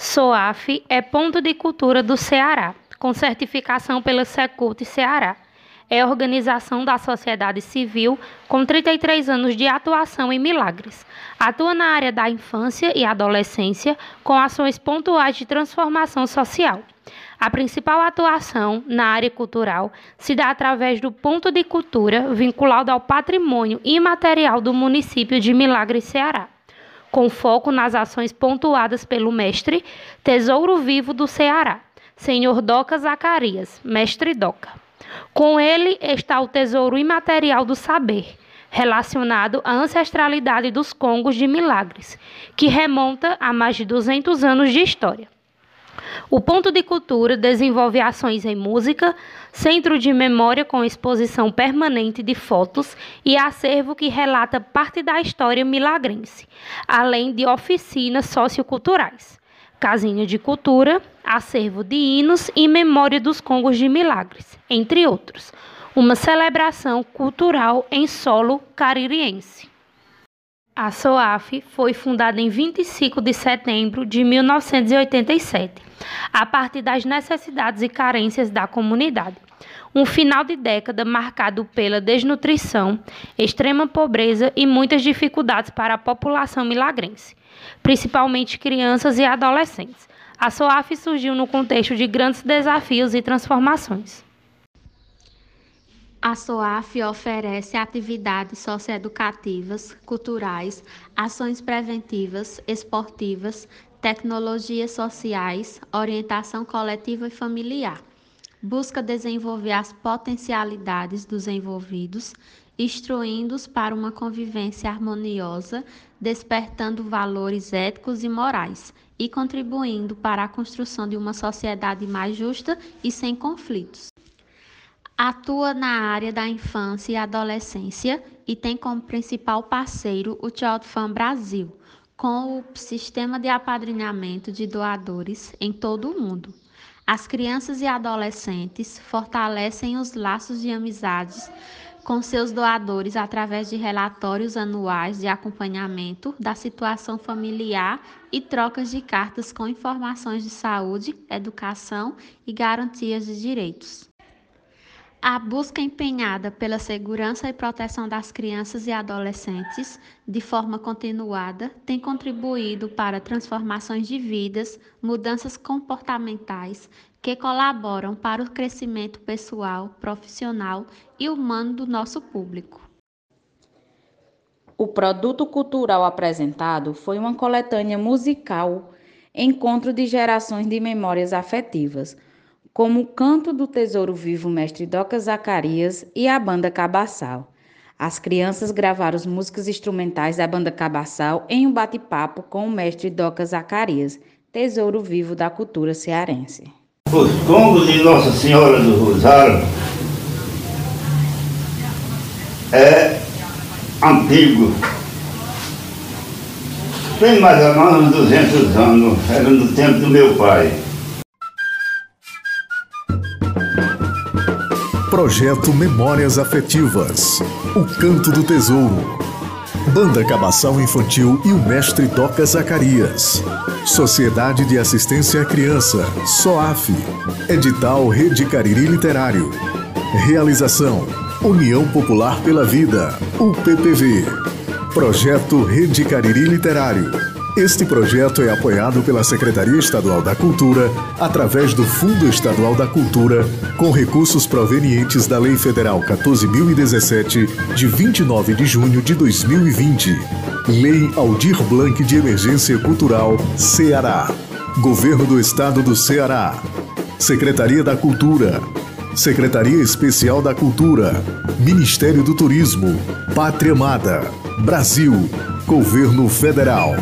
SOAF é ponto de cultura do Ceará, com certificação pela Secult Ceará. É organização da sociedade civil com 33 anos de atuação em milagres. Atua na área da infância e adolescência com ações pontuais de transformação social. A principal atuação na área cultural se dá através do ponto de cultura vinculado ao patrimônio imaterial do município de Milagres, Ceará com foco nas ações pontuadas pelo mestre Tesouro Vivo do Ceará, senhor Doca Zacarias, mestre Doca. Com ele está o tesouro imaterial do saber, relacionado à ancestralidade dos Congos de Milagres, que remonta a mais de 200 anos de história. O Ponto de Cultura desenvolve ações em música, centro de memória com exposição permanente de fotos e acervo que relata parte da história milagrense, além de oficinas socioculturais. Casinha de Cultura, acervo de hinos e memória dos Congos de Milagres, entre outros. Uma celebração cultural em solo caririense. A SOAF foi fundada em 25 de setembro de 1987 a partir das necessidades e carências da comunidade. Um final de década marcado pela desnutrição, extrema pobreza e muitas dificuldades para a população milagrense, principalmente crianças e adolescentes. A SOAF surgiu no contexto de grandes desafios e transformações. A SOAF oferece atividades socioeducativas, culturais, ações preventivas, esportivas, tecnologias sociais, orientação coletiva e familiar. Busca desenvolver as potencialidades dos envolvidos, instruindo-os para uma convivência harmoniosa, despertando valores éticos e morais e contribuindo para a construção de uma sociedade mais justa e sem conflitos. Atua na área da infância e adolescência e tem como principal parceiro o Child Brasil, com o sistema de apadrinhamento de doadores em todo o mundo. As crianças e adolescentes fortalecem os laços de amizades com seus doadores através de relatórios anuais de acompanhamento da situação familiar e trocas de cartas com informações de saúde, educação e garantias de direitos. A busca empenhada pela segurança e proteção das crianças e adolescentes, de forma continuada, tem contribuído para transformações de vidas, mudanças comportamentais que colaboram para o crescimento pessoal, profissional e humano do nosso público. O produto cultural apresentado foi uma coletânea musical, encontro de gerações de memórias afetivas como o Canto do Tesouro Vivo Mestre Doca Zacarias e a Banda Cabaçal. As crianças gravaram as músicas instrumentais da Banda Cabaçal em um bate-papo com o mestre Doca Zacarias, tesouro vivo da cultura cearense. Os congos de Nossa Senhora do Rosário é antigo. Tem mais ou menos 200 anos, era no tempo do meu pai. Projeto Memórias Afetivas. O Canto do Tesouro. Banda Cabaçal Infantil e o Mestre Doca Zacarias. Sociedade de Assistência à Criança, SOAF. Edital Rede Cariri Literário. Realização: União Popular pela Vida, UPPV. Projeto Rede Cariri Literário. Este projeto é apoiado pela Secretaria Estadual da Cultura através do Fundo Estadual da Cultura, com recursos provenientes da Lei Federal 14.017, de 29 de junho de 2020. Lei Aldir Blanc de Emergência Cultural, Ceará. Governo do Estado do Ceará. Secretaria da Cultura. Secretaria Especial da Cultura. Ministério do Turismo. Pátria Amada. Brasil. Governo Federal.